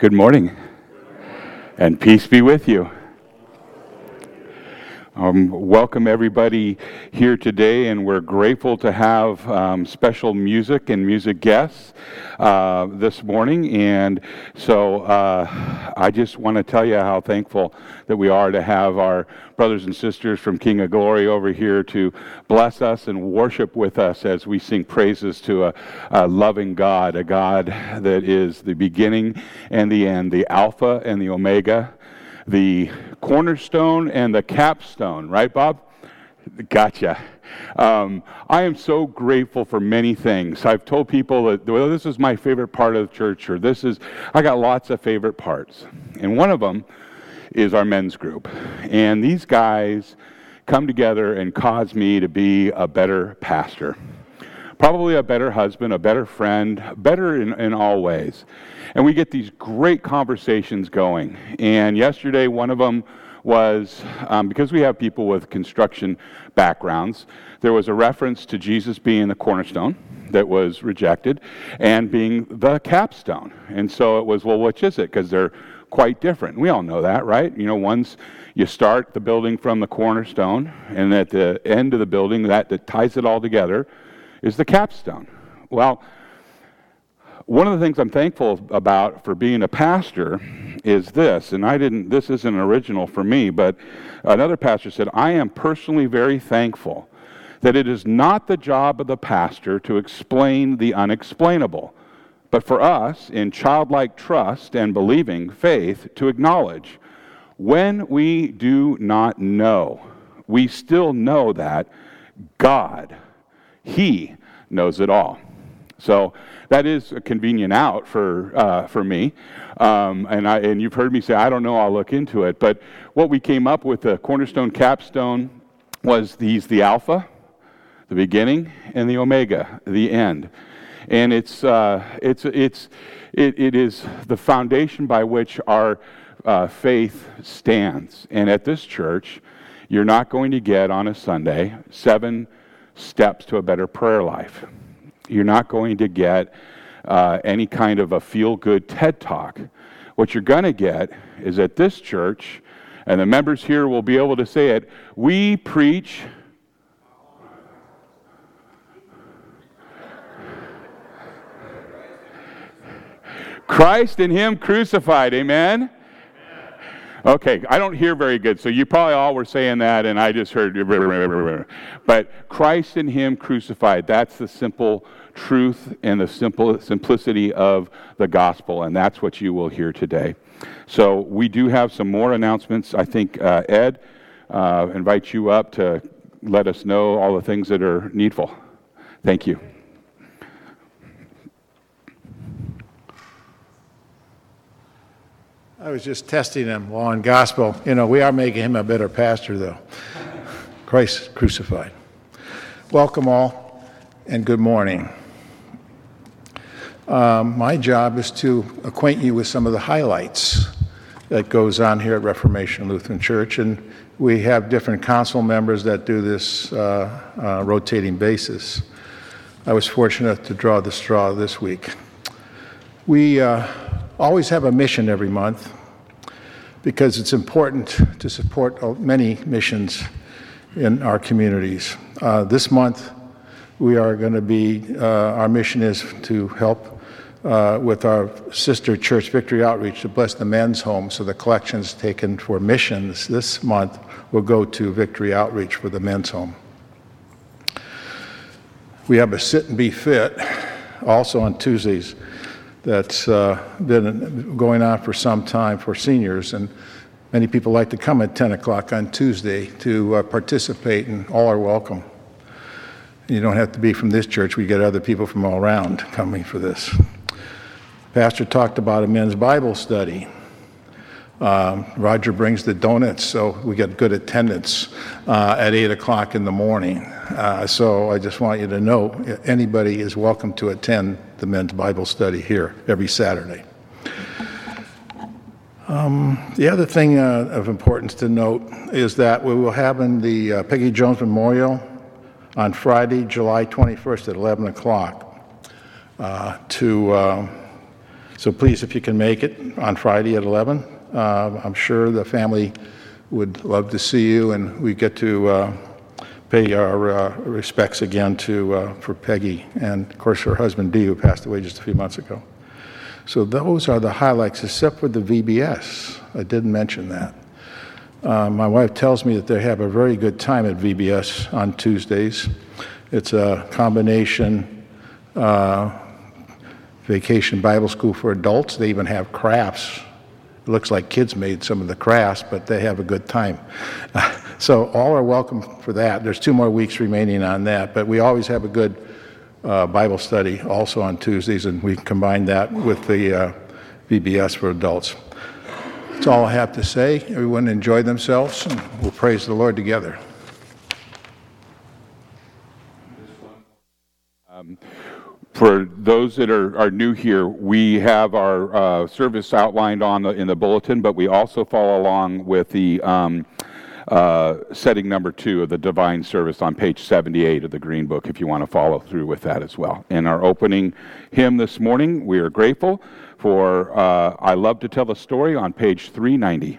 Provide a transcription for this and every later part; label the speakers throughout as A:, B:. A: Good morning. And peace be with you. Um, welcome everybody here today, and we're grateful to have um, special music and music guests uh, this morning. And so uh, I just want to tell you how thankful that we are to have our brothers and sisters from King of Glory over here to bless us and worship with us as we sing praises to a, a loving God, a God that is the beginning and the end, the Alpha and the Omega the cornerstone and the capstone, right, Bob? Gotcha. Um, I am so grateful for many things. I've told people that well, this is my favorite part of the church, or this is, I got lots of favorite parts. And one of them is our men's group. And these guys come together and cause me to be a better pastor probably a better husband, a better friend, better in, in all ways. And we get these great conversations going. And yesterday, one of them was um, because we have people with construction backgrounds, there was a reference to Jesus being the cornerstone that was rejected and being the capstone. And so it was, well, which is it? Because they're quite different. We all know that, right? You know, once you start the building from the cornerstone, and at the end of the building, that, that ties it all together is the capstone. Well, one of the things I'm thankful about for being a pastor is this, and I didn't, this isn't original for me, but another pastor said, I am personally very thankful that it is not the job of the pastor to explain the unexplainable, but for us, in childlike trust and believing faith, to acknowledge when we do not know, we still know that God he knows it all. So that is a convenient out for, uh, for me. Um, and, I, and you've heard me say, I don't know, I'll look into it. But what we came up with, the cornerstone capstone, was he's the Alpha, the beginning, and the Omega, the end. And it's, uh, it's, it's, it, it is the foundation by which our uh, faith stands. And at this church, you're not going to get on a Sunday seven steps to a better prayer life. You're not going to get uh, any kind of a feel good TED talk. What you're going to get is at this church, and the members here will be able to say it, we preach. Christ and Him crucified, amen? Okay, I don't hear very good, so you probably all were saying that, and I just heard. But Christ in Him crucified. That's the simple truth and the simple simplicity of the gospel, and that's what you will hear today. So we do have some more announcements. I think uh, Ed uh, invites you up to let us know all the things that are needful. Thank you.
B: I was just testing him law and gospel. You know, we are making him a better pastor, though. Christ crucified. Welcome all, and good morning. Um, my job is to acquaint you with some of the highlights that goes on here at Reformation Lutheran Church, and we have different council members that do this uh, uh, rotating basis. I was fortunate to draw the straw this week. We uh, always have a mission every month because it's important to support uh, many missions in our communities. Uh, this month, we are going to be, uh, our mission is to help uh, with our sister church Victory Outreach to bless the men's home. So the collections taken for missions this month will go to Victory Outreach for the men's home. We have a sit and be fit also on Tuesdays that's uh, been going on for some time for seniors. And many people like to come at 10 o'clock on Tuesday to uh, participate, and all are welcome. You don't have to be from this church, we get other people from all around coming for this. pastor talked about a men's Bible study. Um, Roger brings the donuts, so we get good attendance uh, at 8 o'clock in the morning. Uh, so I just want you to know anybody is welcome to attend the men's Bible study here every Saturday. Um, the other thing uh, of importance to note is that we will have in the uh, Peggy Jones Memorial on Friday, July 21st at 11 o'clock. Uh, to um, so please, if you can make it on Friday at 11 uh, I'm sure the family would love to see you, and we get to uh, pay our uh, respects again to uh, for Peggy and, of course, her husband Dee, who passed away just a few months ago. So those are the highlights, except for the VBS. I didn't mention that. Um, my wife tells me that they have a very good time at VBS on Tuesdays. It's a combination uh, vacation Bible school for adults. They even have crafts it looks like kids made some of the crafts, but they have a good time. so all are welcome for that. There's two more weeks remaining on that, but we always have a good uh, Bible study also on Tuesdays, and we combine that with the uh, VBS for adults. That's all I have to say. Everyone enjoy themselves, and we'll praise the Lord together. Um,
A: for those that are, are new here, we have our uh, service outlined on the, in the bulletin, but we also follow along with the um, uh, setting number two of the divine service on page 78 of the Green Book, if you want to follow through with that as well. In our opening hymn this morning, we are grateful for uh, I Love to Tell a Story on page 390.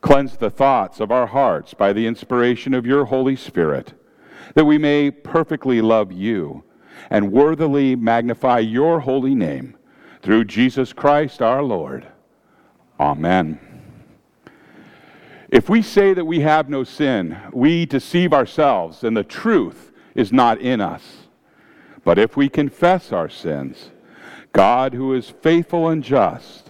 A: Cleanse the thoughts of our hearts by the inspiration of your Holy Spirit, that we may perfectly love you and worthily magnify your holy name through Jesus Christ our Lord. Amen. If we say that we have no sin, we deceive ourselves, and the truth is not in us. But if we confess our sins, God, who is faithful and just,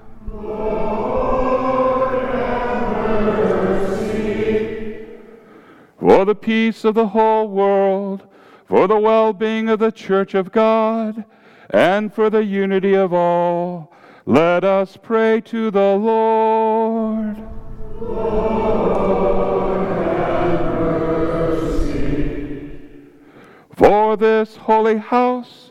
A: For the peace of the whole world, for the well being of the Church of God, and for the unity of all, let us pray to the Lord. Lord have mercy. For this holy house,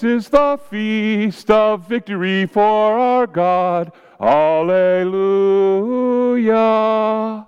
A: This is the feast of victory for our God. Alleluia.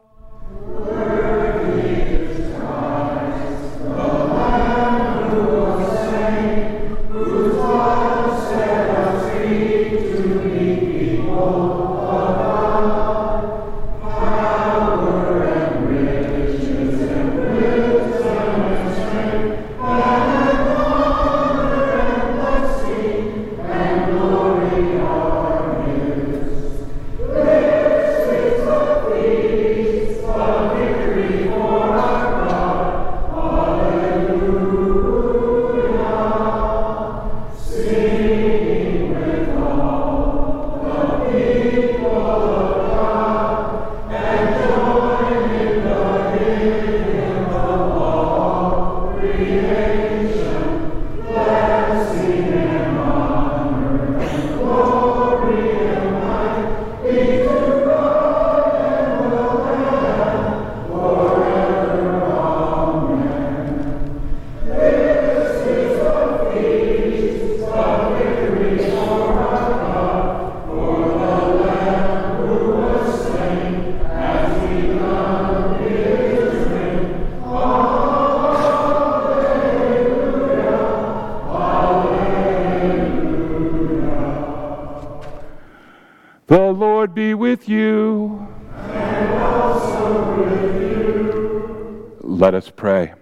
A: pray.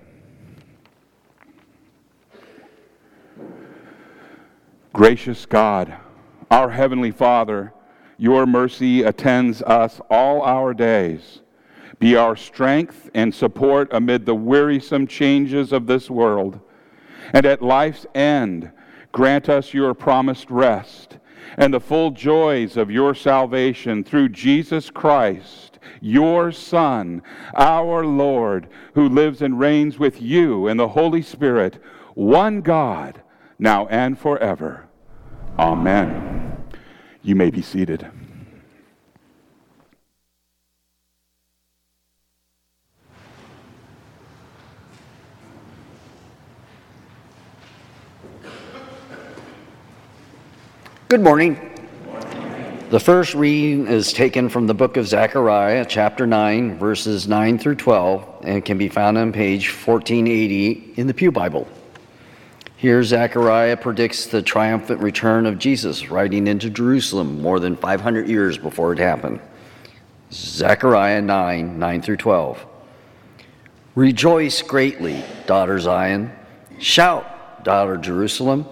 A: Gracious God, our Heavenly Father, your mercy attends us all our days. Be our strength and support amid the wearisome changes of this world. And at life's end, grant us your promised rest and the full joys of your salvation through Jesus Christ your Son, our Lord, who lives and reigns with you in the Holy Spirit, one God, now and forever. Amen. You may be seated.
C: Good morning. The first reading is taken from the book of Zechariah, chapter 9, verses 9 through 12, and can be found on page 1480 in the Pew Bible. Here, Zechariah predicts the triumphant return of Jesus, riding into Jerusalem more than 500 years before it happened. Zechariah 9 9 through 12. Rejoice greatly, daughter Zion. Shout, daughter Jerusalem.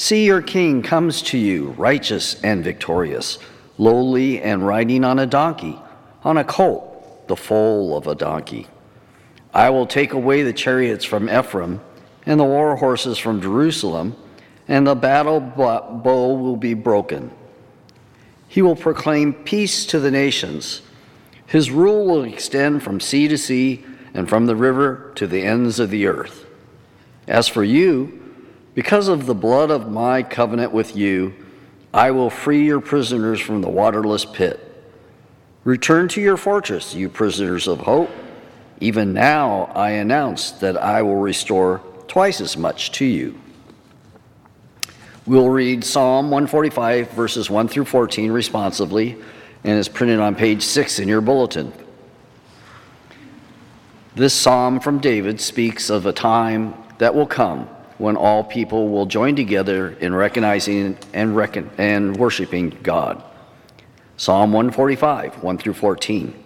C: See, your king comes to you, righteous and victorious, lowly and riding on a donkey, on a colt, the foal of a donkey. I will take away the chariots from Ephraim, and the war horses from Jerusalem, and the battle bow will be broken. He will proclaim peace to the nations. His rule will extend from sea to sea and from the river to the ends of the earth. As for you, because of the blood of my covenant with you, I will free your prisoners from the waterless pit. Return to your fortress, you prisoners of hope. Even now I announce that I will restore twice as much to you. We'll read Psalm 145, verses 1 through 14 responsively, and it's printed on page 6 in your bulletin. This psalm from David speaks of a time that will come when all people will join together in recognizing and, and worshiping God. Psalm 145, 1 through 14.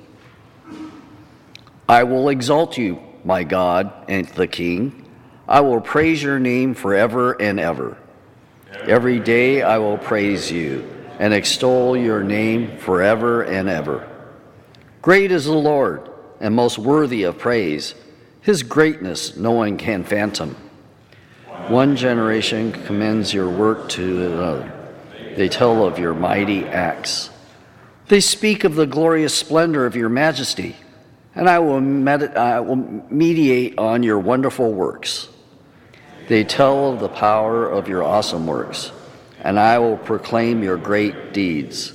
C: I will exalt you, my God and the King. I will praise your name forever and ever. Every day I will praise you and extol your name forever and ever. Great is the Lord and most worthy of praise. His greatness no one can fathom. One generation commends your work to another. They tell of your mighty acts. They speak of the glorious splendor of your majesty, and I will, med- I will mediate on your wonderful works. They tell of the power of your awesome works, and I will proclaim your great deeds.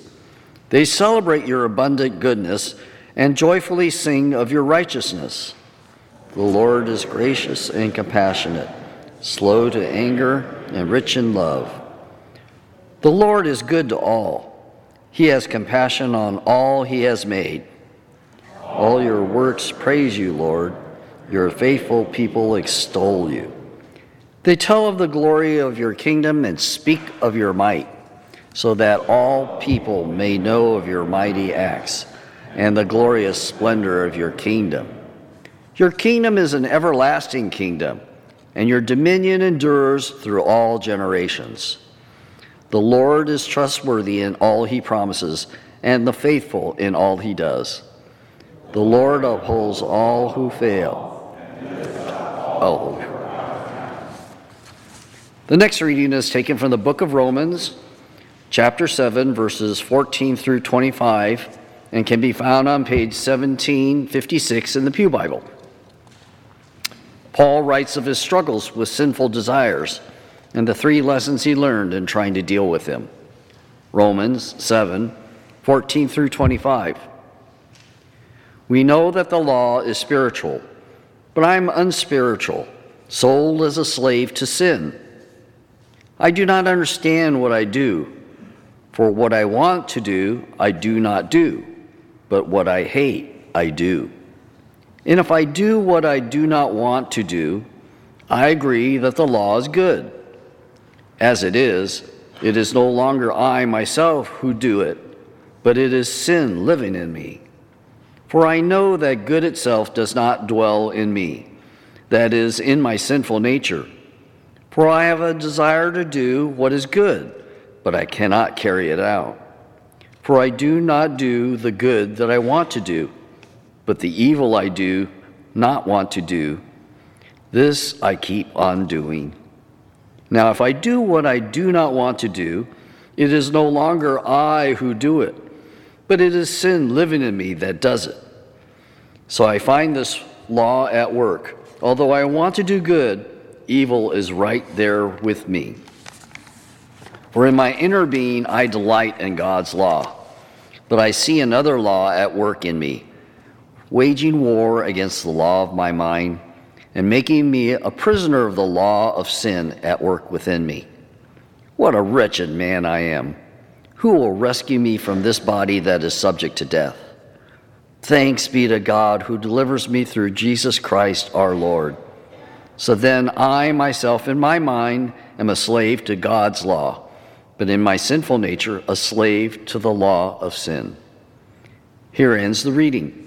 C: They celebrate your abundant goodness and joyfully sing of your righteousness. The Lord is gracious and compassionate slow to anger, and rich in love. The Lord is good to all. He has compassion on all he has made. All your works praise you, Lord. Your faithful people extol you. They tell of the glory of your kingdom and speak of your might, so that all people may know of your mighty acts and the glorious splendor of your kingdom. Your kingdom is an everlasting kingdom and your dominion endures through all generations. The Lord is trustworthy in all he promises, and the faithful in all he does. The Lord upholds all who fail. Oh. The next reading is taken from the book of Romans, chapter 7, verses 14 through 25, and can be found on page 1756 in the Pew Bible. Paul writes of his struggles with sinful desires and the three lessons he learned in trying to deal with them Romans 7 14 through 25. We know that the law is spiritual, but I'm unspiritual, sold as a slave to sin. I do not understand what I do, for what I want to do, I do not do, but what I hate, I do. And if I do what I do not want to do, I agree that the law is good. As it is, it is no longer I myself who do it, but it is sin living in me. For I know that good itself does not dwell in me, that is, in my sinful nature. For I have a desire to do what is good, but I cannot carry it out. For I do not do the good that I want to do but the evil I do not want to do, this I keep on doing. Now, if I do what I do not want to do, it is no longer I who do it, but it is sin living in me that does it. So I find this law at work. Although I want to do good, evil is right there with me. For in my inner being, I delight in God's law, but I see another law at work in me waging war against the law of my mind and making me a prisoner of the law of sin at work within me. What a wretched man I am! Who will rescue me from this body that is subject to death? Thanks be to God who delivers me through Jesus Christ our Lord. So then I myself, in my mind, am a slave to God's law, but in my sinful nature, a slave to the law of sin. Here ends the reading.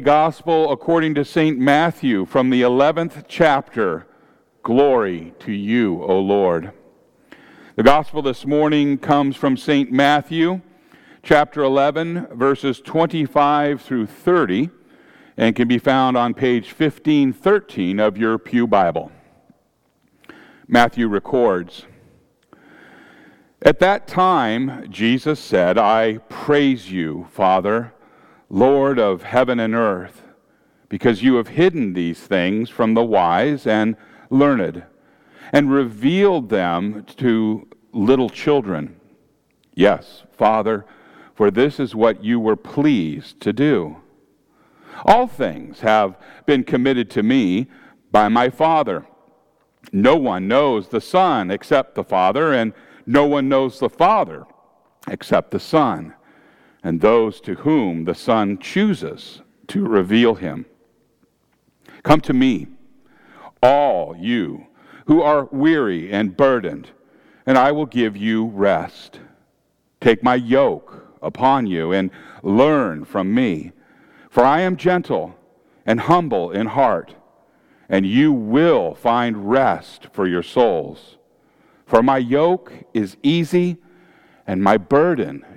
A: Gospel according to St. Matthew from the 11th chapter. Glory to you, O Lord. The Gospel this morning comes from St. Matthew, chapter 11, verses 25 through 30, and can be found on page 1513 of your Pew Bible. Matthew records At that time, Jesus said, I praise you, Father Lord of heaven and earth, because you have hidden these things from the wise and learned and revealed them to little children. Yes, Father, for this is what you were pleased to do. All things have been committed to me by my Father. No one knows the Son except the Father, and no one knows the Father except the Son and those to whom the Son chooses to reveal him. Come to me, all you who are weary and burdened, and I will give you rest. Take my yoke upon you and learn from me, for I am gentle and humble in heart, and you will find rest for your souls. For my yoke is easy and my burden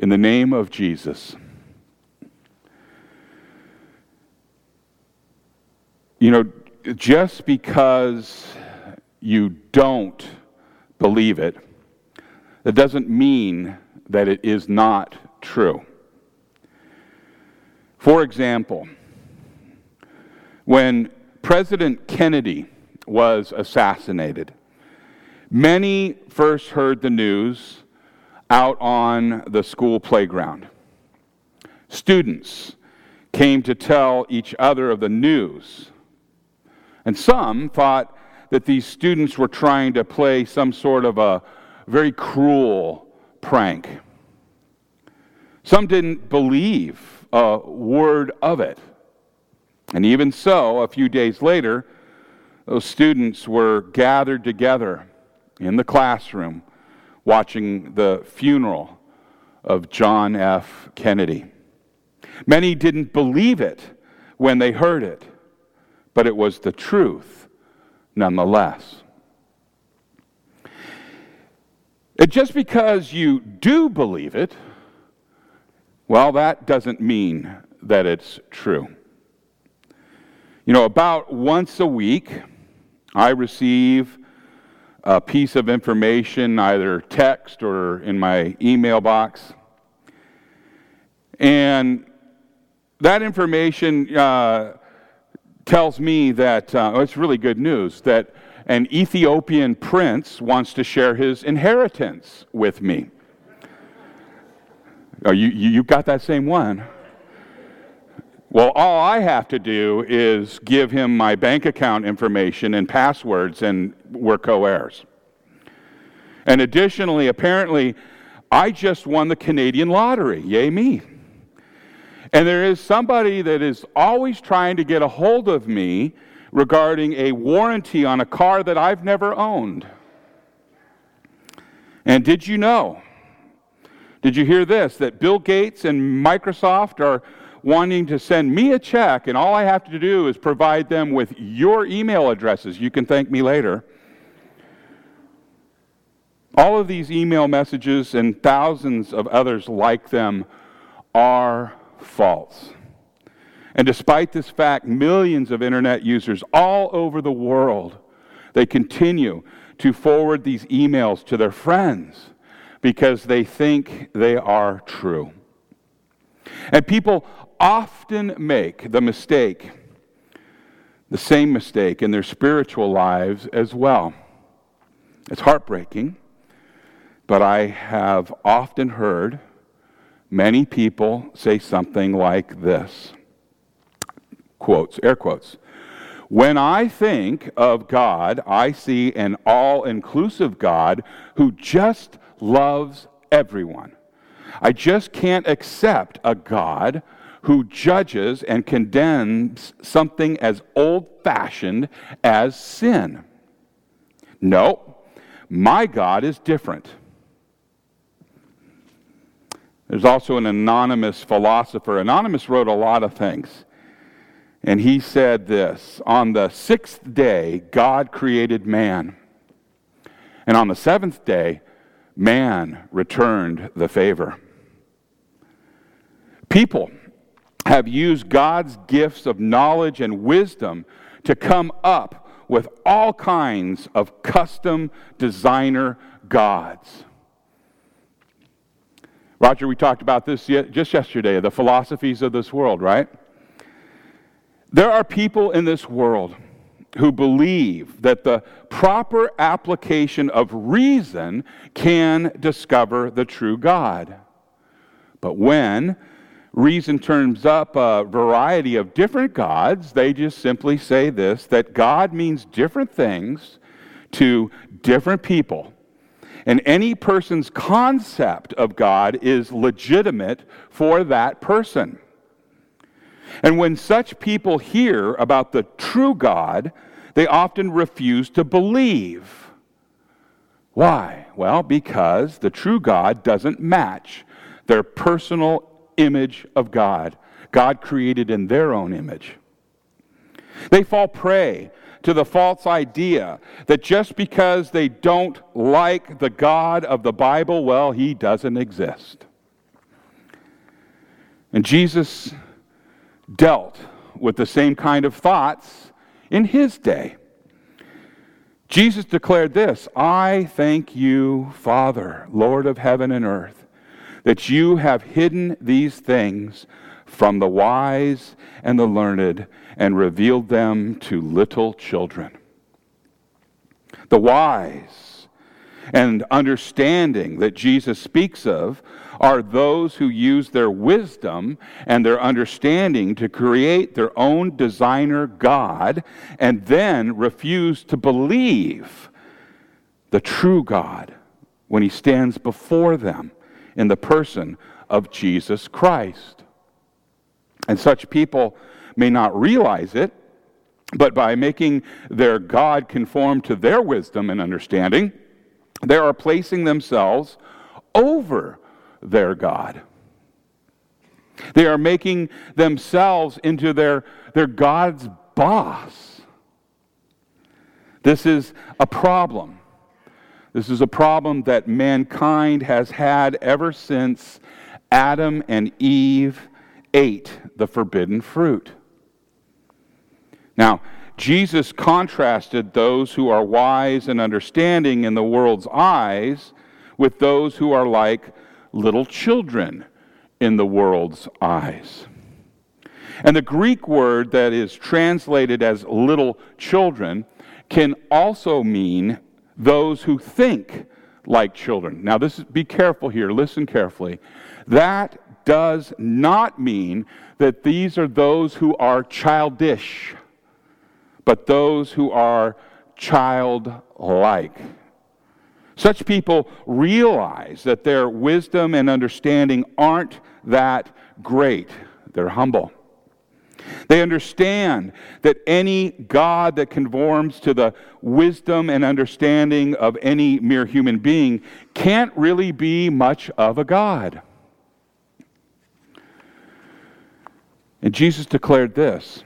A: in the name of Jesus. You know, just because you don't believe it, that doesn't mean that it is not true. For example, when President Kennedy was assassinated, many first heard the news out on the school playground. Students came to tell each other of the news, and some thought that these students were trying to play some sort of a very cruel prank. Some didn't believe a word of it. And even so, a few days later, those students were gathered together in the classroom watching the funeral of John F. Kennedy. Many didn't believe it when they heard it, but it was the truth nonetheless. And just because you do believe it, well, that doesn't mean that it's true. You know, about once a week, I receive a piece of information, either text or in my email box. And that information uh, tells me that uh, oh, it's really good news that an Ethiopian prince wants to share his inheritance with me. Oh, you, you got that same one. Well, all I have to do is give him my bank account information and passwords, and we're co heirs. And additionally, apparently, I just won the Canadian lottery. Yay, me. And there is somebody that is always trying to get a hold of me regarding a warranty on a car that I've never owned. And did you know? Did you hear this? That Bill Gates and Microsoft are wanting to send me a check, and all I have to do is provide them with your email addresses. You can thank me later. All of these email messages and thousands of others like them are false. And despite this fact, millions of internet users all over the world, they continue to forward these emails to their friends because they think they are true. And people often make the mistake, the same mistake in their spiritual lives as well. It's heartbreaking, but I have often heard many people say something like this quotes, air quotes. When I think of God, I see an all inclusive God who just loves everyone. I just can't accept a God who judges and condemns something as old fashioned as sin. No, my God is different. There's also an anonymous philosopher. Anonymous wrote a lot of things. And he said this On the sixth day, God created man. And on the seventh day, man returned the favor. People have used God's gifts of knowledge and wisdom to come up with all kinds of custom designer gods. Roger, we talked about this just yesterday the philosophies of this world, right? There are people in this world who believe that the proper application of reason can discover the true God. But when reason turns up a variety of different gods, they just simply say this that God means different things to different people. And any person's concept of God is legitimate for that person. And when such people hear about the true God, they often refuse to believe. Why? Well, because the true God doesn't match their personal image of God, God created in their own image. They fall prey to the false idea that just because they don't like the God of the Bible, well, he doesn't exist. And Jesus dealt with the same kind of thoughts in his day. Jesus declared this I thank you, Father, Lord of heaven and earth that you have hidden these things from the wise and the learned and revealed them to little children. The wise and understanding that Jesus speaks of are those who use their wisdom and their understanding to create their own designer God and then refuse to believe the true God when he stands before them in the person of Jesus Christ. And such people may not realize it, but by making their God conform to their wisdom and understanding, they are placing themselves over their God. They are making themselves into their, their God's boss. This is a problem. This is a problem that mankind has had ever since Adam and Eve ate the forbidden fruit. Now, Jesus contrasted those who are wise and understanding in the world's eyes with those who are like little children in the world's eyes. And the Greek word that is translated as little children can also mean those who think like children. Now, this is, be careful here, listen carefully. That does not mean that these are those who are childish, but those who are childlike. Such people realize that their wisdom and understanding aren't that great. They're humble. They understand that any God that conforms to the wisdom and understanding of any mere human being can't really be much of a God. And Jesus declared this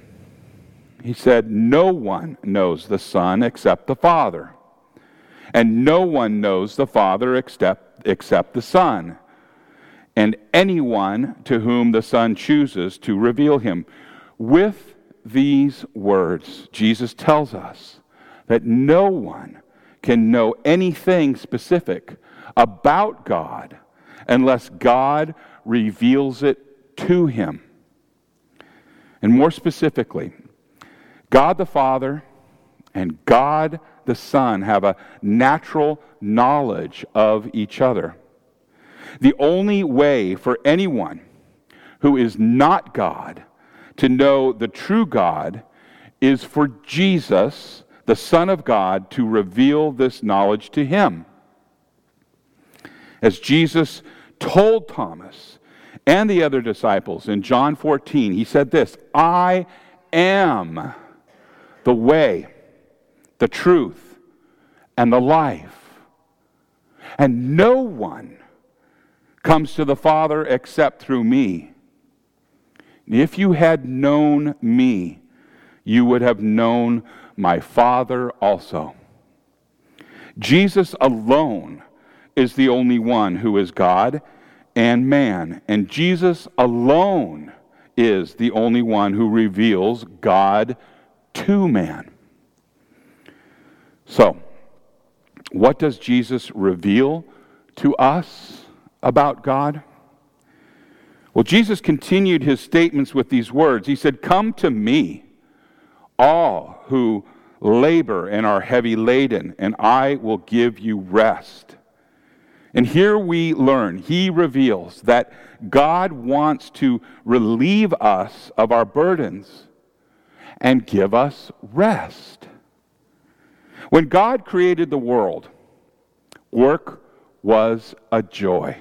A: He said, No one knows the Son except the Father, and no one knows the Father except, except the Son, and anyone to whom the Son chooses to reveal him. With these words, Jesus tells us that no one can know anything specific about God unless God reveals it to him. And more specifically, God the Father and God the Son have a natural knowledge of each other. The only way for anyone who is not God to know the true God is for Jesus, the Son of God, to reveal this knowledge to him. As Jesus told Thomas and the other disciples in John 14, he said this I am the way, the truth, and the life. And no one comes to the Father except through me. If you had known me, you would have known my Father also. Jesus alone is the only one who is God and man, and Jesus alone is the only one who reveals God to man. So, what does Jesus reveal to us about God? Well, Jesus continued his statements with these words. He said, Come to me, all who labor and are heavy laden, and I will give you rest. And here we learn, he reveals that God wants to relieve us of our burdens and give us rest. When God created the world, work was a joy.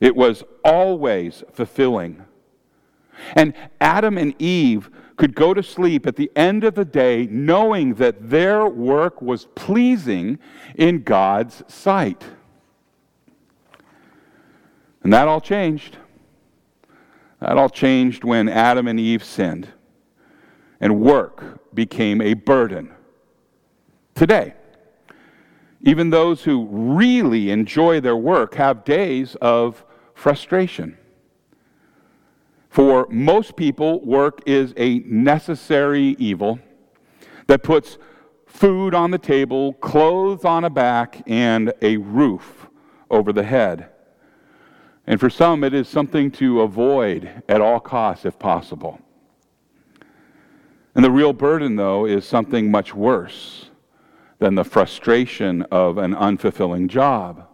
A: It was always fulfilling. And Adam and Eve could go to sleep at the end of the day knowing that their work was pleasing in God's sight. And that all changed. That all changed when Adam and Eve sinned and work became a burden. Today, even those who really enjoy their work have days of frustration. For most people, work is a necessary evil that puts food on the table, clothes on a back, and a roof over the head. And for some, it is something to avoid at all costs if possible. And the real burden, though, is something much worse than the frustration of an unfulfilling job.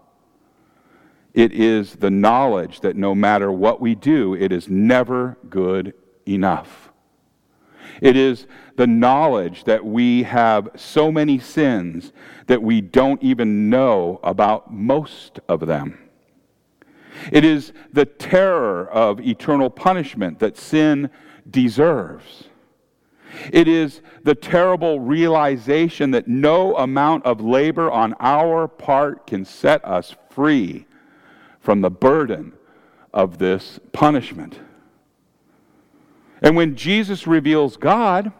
A: It is the knowledge that no matter what we do, it is never good enough. It is the knowledge that we have so many sins that we don't even know about most of them. It is the terror of eternal punishment that sin deserves. It is the terrible realization that no amount of labor on our part can set us free from the burden of this punishment. And when Jesus reveals God,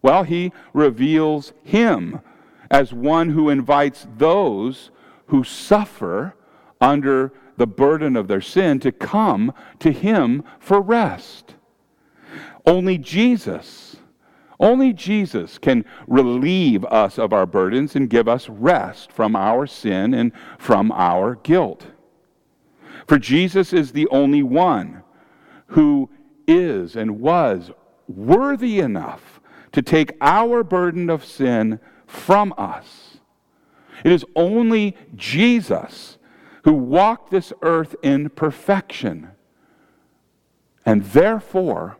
A: well, he reveals him as one who invites those who suffer under the burden of their sin to come to him for rest. Only Jesus, only Jesus can relieve us of our burdens and give us rest from our sin and from our guilt. For Jesus is the only one who is and was worthy enough to take our burden of sin from us. It is only Jesus who walked this earth in perfection. And therefore,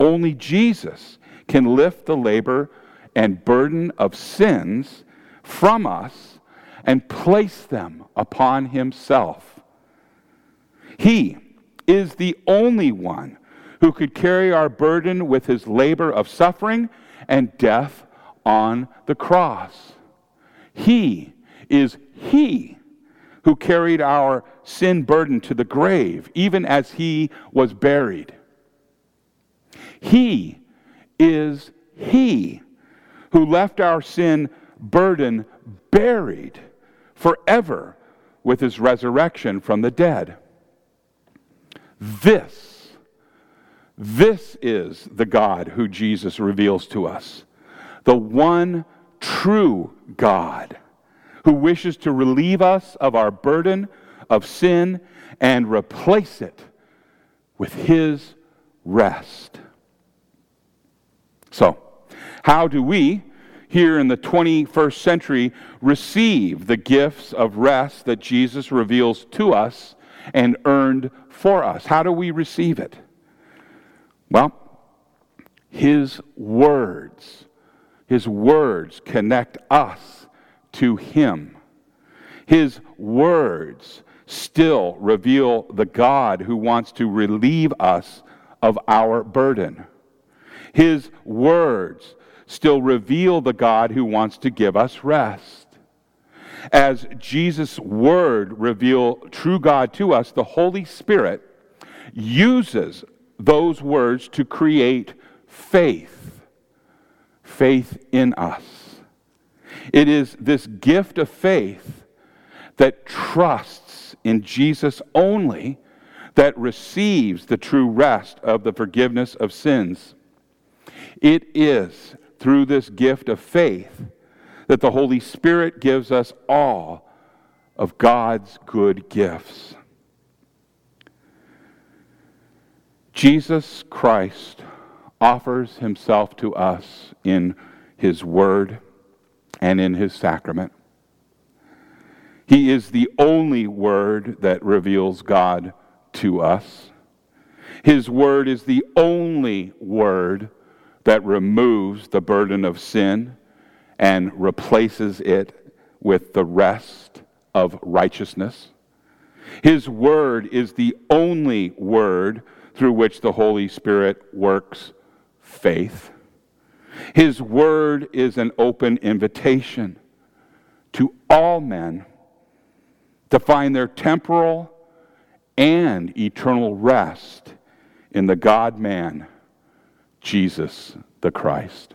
A: only Jesus can lift the labor and burden of sins from us and place them upon himself. He is the only one who could carry our burden with his labor of suffering and death on the cross. He is He who carried our sin burden to the grave, even as He was buried. He is He who left our sin burden buried forever with His resurrection from the dead. This, this is the God who Jesus reveals to us, the one true God who wishes to relieve us of our burden of sin and replace it with his rest. So, how do we, here in the 21st century, receive the gifts of rest that Jesus reveals to us and earned for us. How do we receive it? Well, His words. His words connect us to Him. His words still reveal the God who wants to relieve us of our burden. His words still reveal the God who wants to give us rest as Jesus' word reveal true God to us, the Holy Spirit uses those words to create faith. Faith in us. It is this gift of faith that trusts in Jesus only that receives the true rest of the forgiveness of sins. It is through this gift of faith that the Holy Spirit gives us all of God's good gifts. Jesus Christ offers himself to us in his word and in his sacrament. He is the only word that reveals God to us. His word is the only word that removes the burden of sin and replaces it with the rest of righteousness. His word is the only word through which the Holy Spirit works faith. His word is an open invitation to all men to find their temporal and eternal rest in the God man, Jesus the Christ.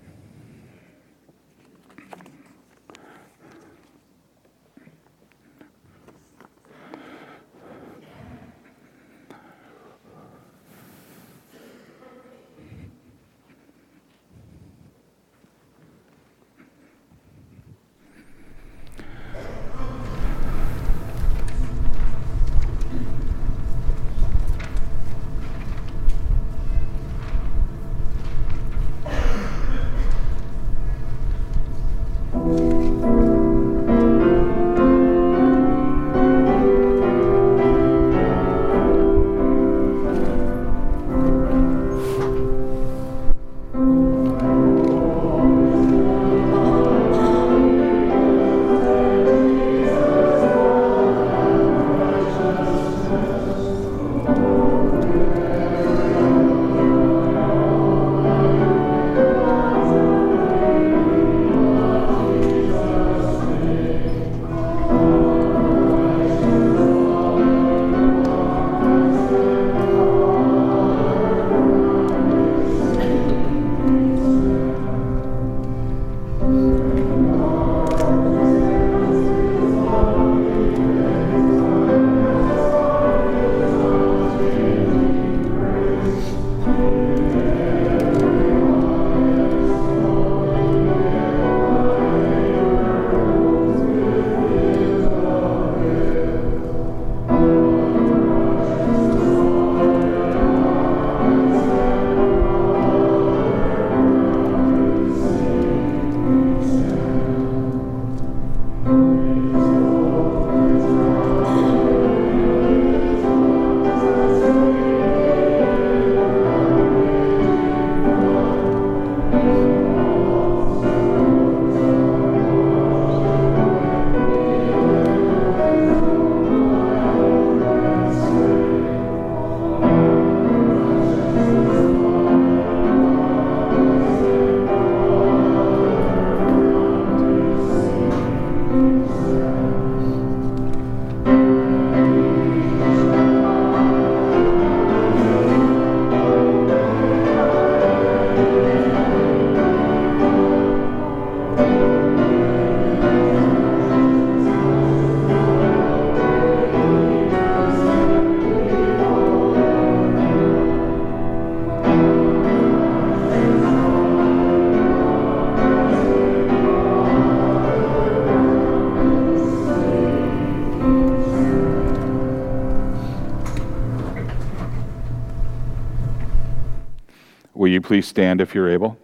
A: Please stand if you're able.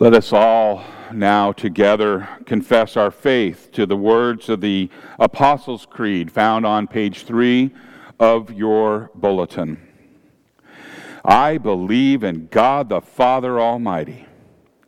A: Let us all now together confess our faith to the words of the Apostles' Creed found on page three of your bulletin. I believe in God the Father Almighty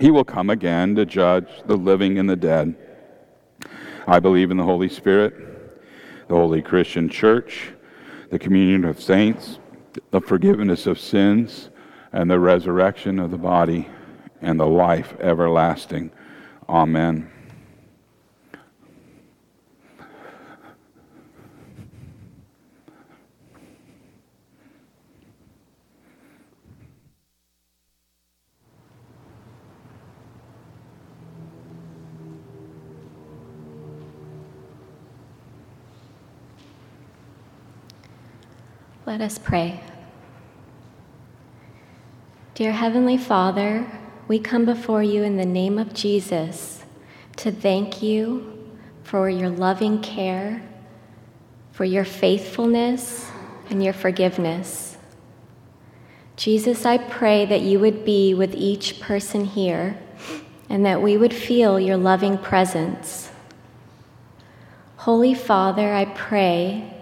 A: he will come again to judge the living and the dead. I believe in the Holy Spirit, the Holy Christian Church, the communion of saints, the forgiveness of sins, and the resurrection of the body, and the life everlasting. Amen.
D: Let us pray. Dear Heavenly Father, we come before you in the name of Jesus to thank you for your loving care, for your faithfulness, and your forgiveness. Jesus, I pray that you would be with each person here and that we would feel your loving presence. Holy Father, I pray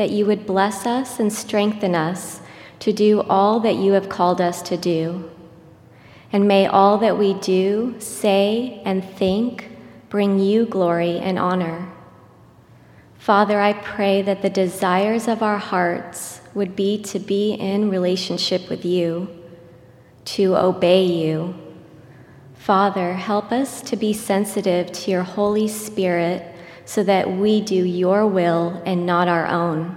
D: that you would bless us and strengthen us to do all that you have called us to do. And may all that we do, say, and think bring you glory and honor. Father, I pray that the desires of our hearts would be to be in relationship with you, to obey you. Father, help us to be sensitive to your Holy Spirit so that we do your will and not our own.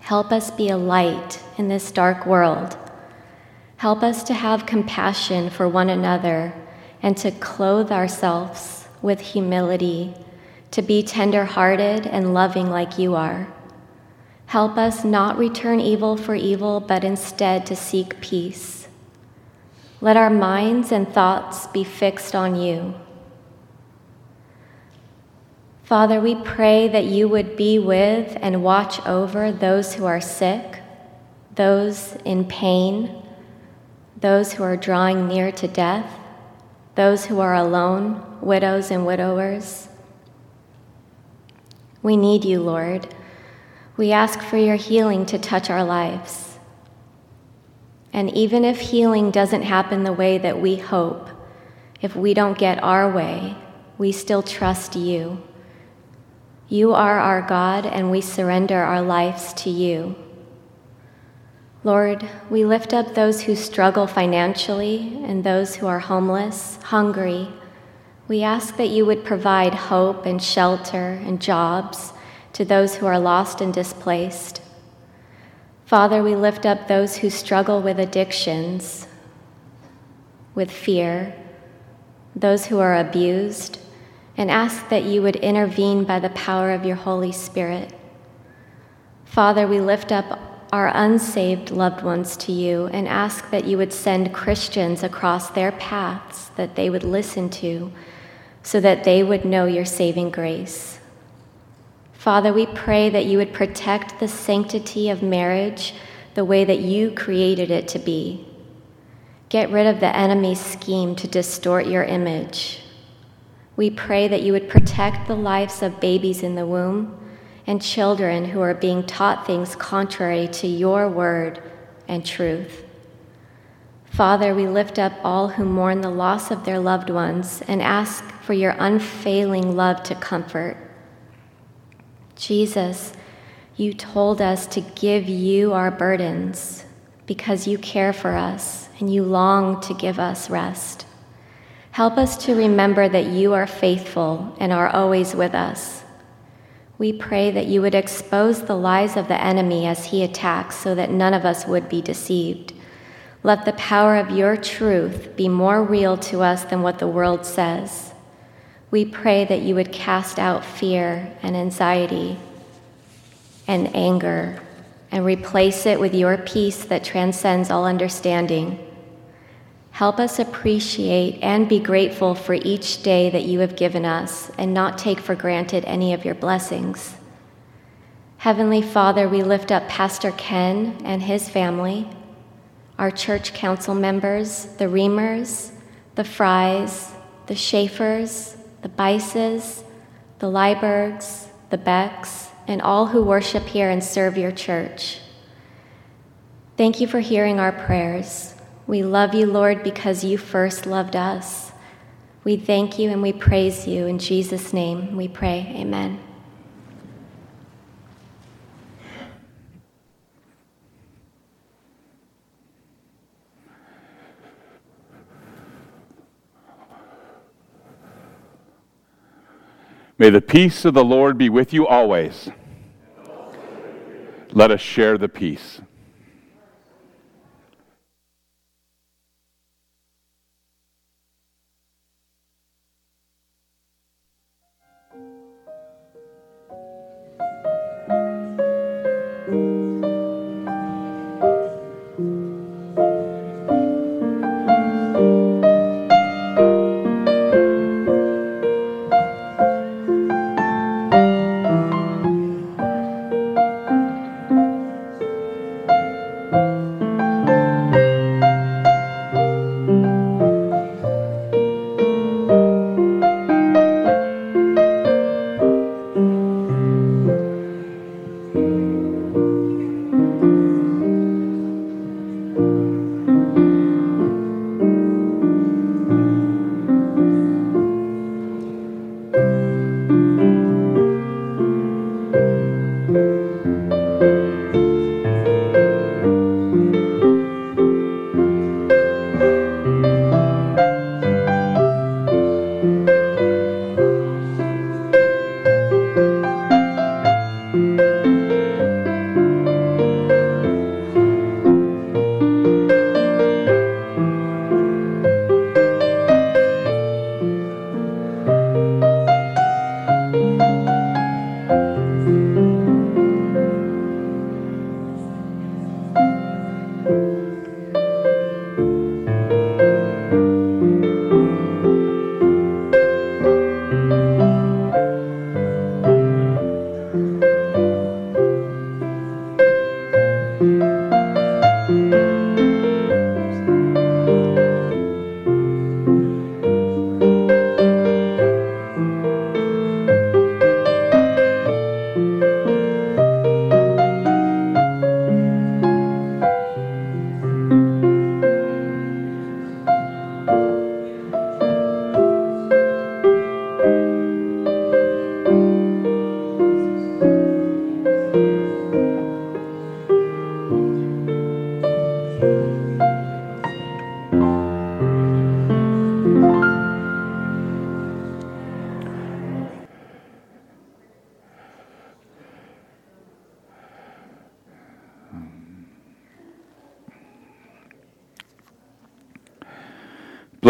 D: Help us be a light in this dark world. Help us to have compassion for one another and to clothe ourselves with humility, to be tender hearted and loving like you are. Help us not return evil for evil, but instead to seek peace. Let our minds and thoughts be fixed on you. Father, we pray that you would be with and watch over those who are sick, those in pain, those who are drawing near to death, those who are alone, widows and widowers. We need you, Lord. We ask for your healing to touch our lives. And even if healing doesn't happen the way that we hope, if we don't get our way, we still trust you. You are our God, and we surrender our lives to you. Lord, we lift up those who struggle financially and those who are homeless, hungry. We ask that you would provide hope and shelter and jobs to those who are lost and displaced. Father, we lift up those who struggle with addictions, with fear, those who are abused, and ask that you would intervene by the power of your Holy Spirit. Father, we lift up our unsaved loved ones to you and ask that you would send Christians across their paths that they would listen to so that they would know your saving grace. Father, we pray that you would protect the sanctity of marriage the way that you created it to be. Get rid of the enemy's scheme to distort your image we pray that you would protect the lives of babies in the womb and children who are being taught things contrary to your word and truth. Father, we lift up all who mourn the loss of their loved ones and ask for your unfailing love to comfort. Jesus, you told us to give you our burdens because you care for us and you long to give us rest. Help us to remember that you are faithful and are always with us. We pray that you would expose the lies of the enemy as he attacks so that none of us would be deceived. Let the power of your truth be more real to us than what the world says. We pray that you would cast out fear and anxiety and anger and replace it with your peace that transcends all understanding. Help us appreciate and be grateful for each day that you have given us and not take for granted any of your blessings. Heavenly Father, we lift up Pastor Ken and his family, our church council members, the Reamers, the Fries, the Schaefers, the Bices, the Liebergs, the Becks, and all who worship here and serve your church. Thank you for hearing our prayers. We love you, Lord, because you first loved us. We thank you and we praise you. In Jesus' name we pray. Amen.
A: May the peace of the Lord be with you always. Let us share the peace.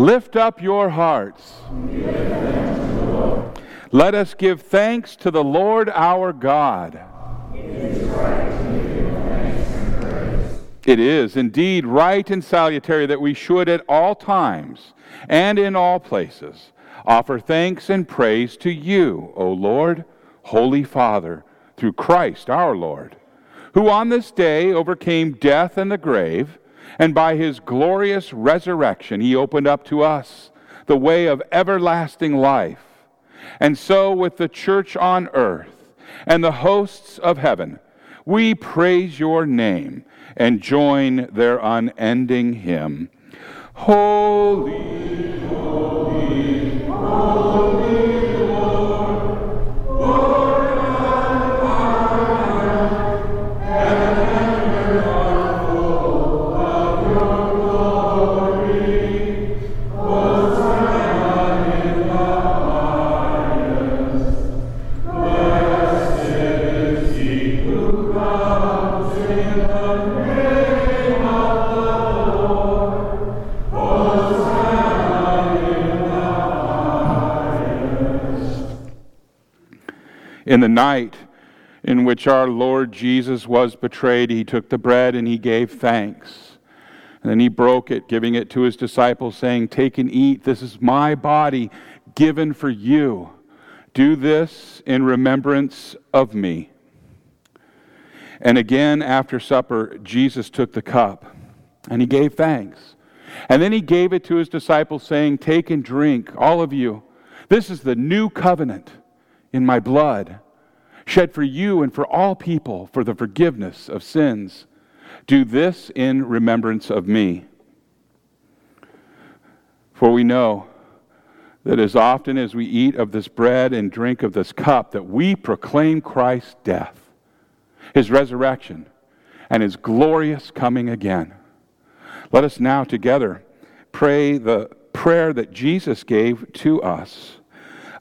A: Lift up your hearts. Let us give thanks to the Lord our God. It is indeed right and salutary that we should at all times and in all places offer thanks and praise to you, O Lord, Holy Father, through Christ our Lord, who on this day overcame death and the grave and by his glorious resurrection, he opened up to us the way of everlasting life. And so, with the church on earth and the hosts of heaven, we praise your name and join their unending hymn. Holy, holy, holy. In the night in which our Lord Jesus was betrayed, he took the bread and he gave thanks. And then he broke it, giving it to his disciples, saying, Take and eat. This is my body given for you. Do this in remembrance of me. And again, after supper, Jesus took the cup and he gave thanks. And then he gave it to his disciples, saying, Take and drink, all of you. This is the new covenant in my blood, shed for you and for all people for the forgiveness of sins. Do this in remembrance of me. For we know that as often as we eat of this bread and drink of this cup, that we proclaim Christ's death, his resurrection, and his glorious coming again. Let us now together pray the prayer that Jesus gave to us.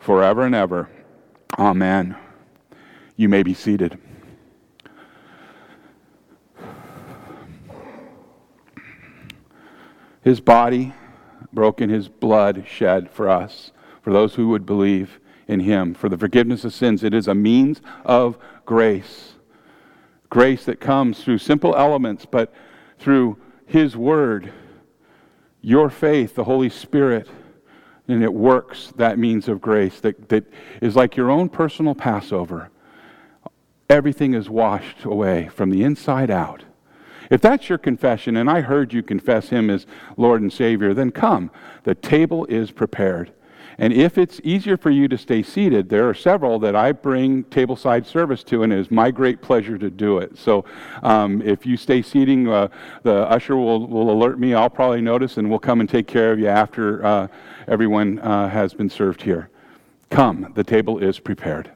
A: forever and ever. Amen. You may be seated. His body broken, his blood shed for us, for those who would believe in him, for the forgiveness of sins. It is a means of grace. Grace that comes through simple elements, but through his word, your faith, the Holy Spirit and it works that means of grace that, that is like your own personal Passover. Everything is washed away from the inside out. If that's your confession, and I heard you confess him as Lord and Savior, then come. The table is prepared. And if it's easier for you to stay seated, there are several that I bring tableside service to, and it is my great pleasure to do it. So um, if you stay seating, uh, the usher will, will alert me. I'll probably notice, and we'll come and take care of you after uh, everyone uh, has been served here. Come, the table is prepared.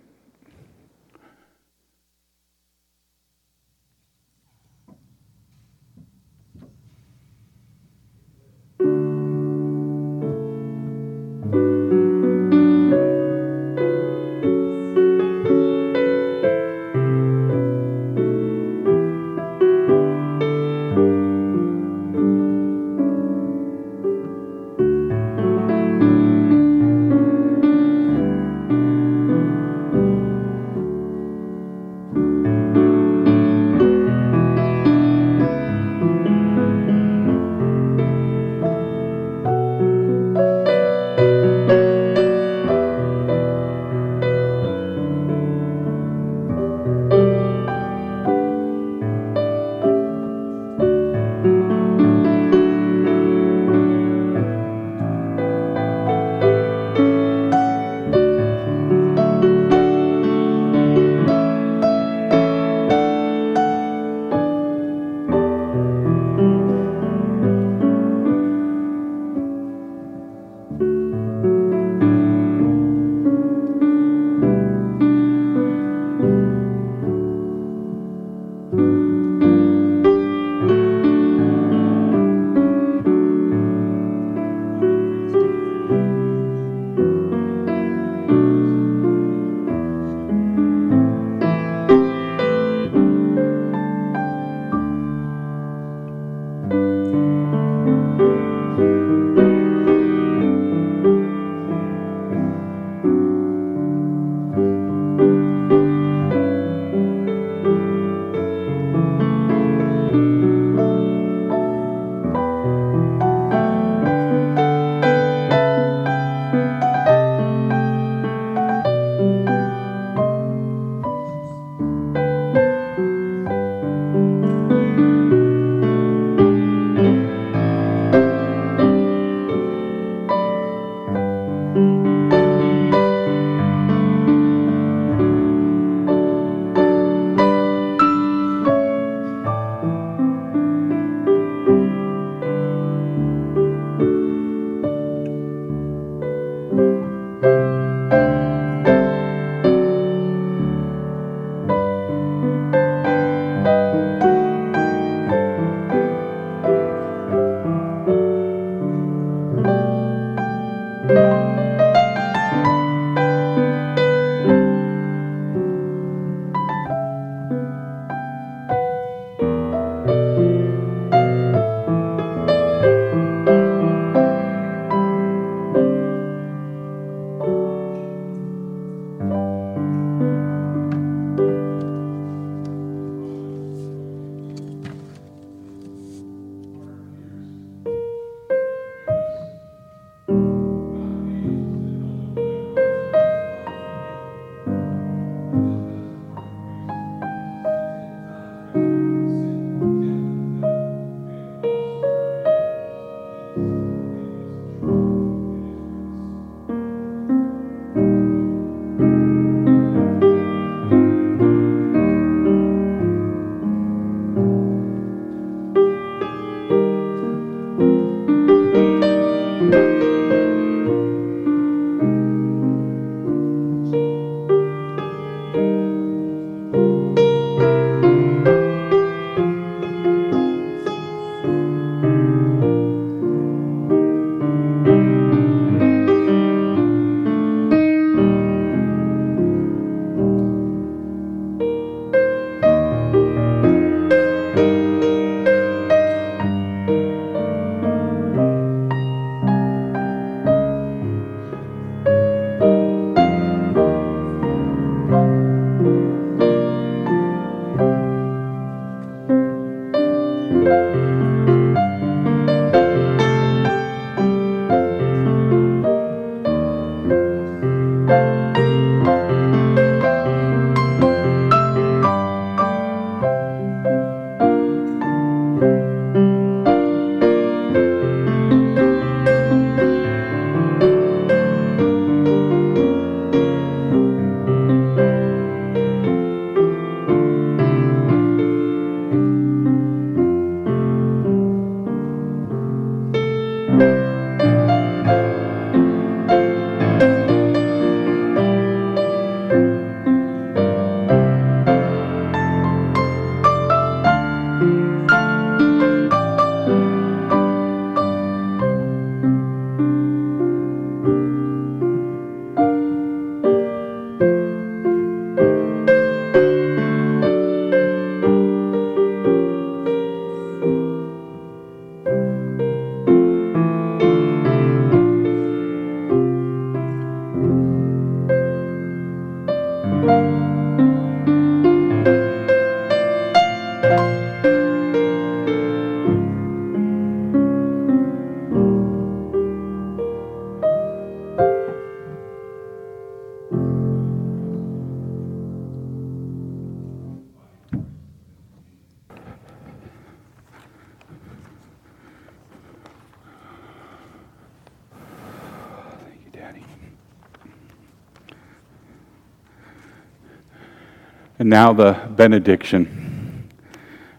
A: Now, the benediction.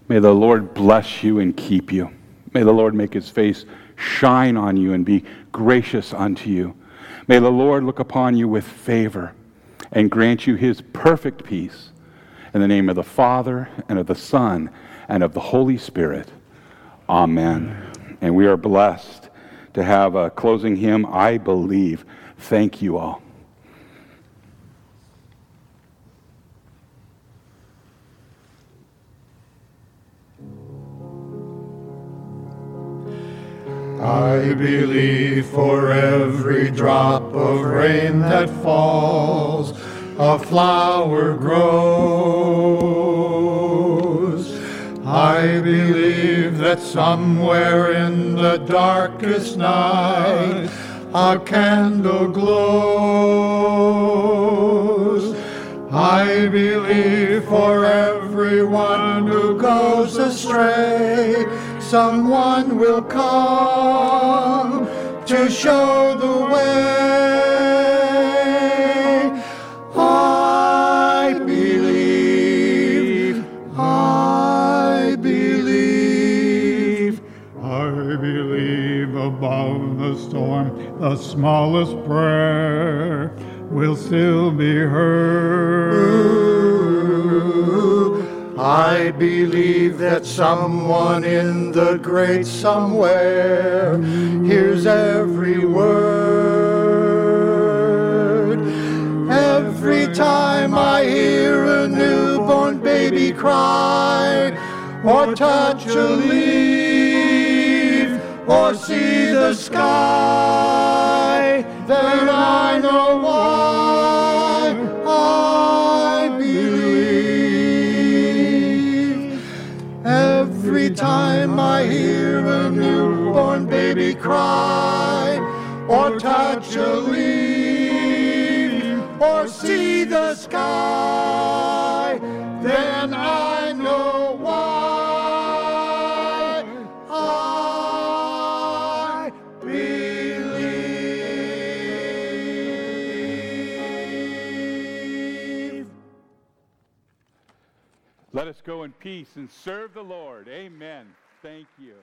A: May the Lord bless you and keep you. May the Lord make his face shine on you and be gracious unto you. May the Lord look upon you with favor and grant you his perfect peace. In the name of the Father, and of the Son, and of the Holy Spirit. Amen. And we are blessed to have a closing hymn, I Believe. Thank you all.
E: I believe for every drop of rain that falls, a flower grows. I believe that somewhere in the darkest night, a candle glows. I believe for everyone who goes astray someone will come to show the way. I believe, I believe, I believe above the storm, the smallest prayer will still be heard. I believe that someone in the great somewhere hears every word. Every time I hear a newborn baby cry, or touch a leaf, or see the sky, then I know why. time I hear a newborn baby cry, or touch a leaf, or see the sky.
A: go in peace and serve the Lord. Amen. Thank you.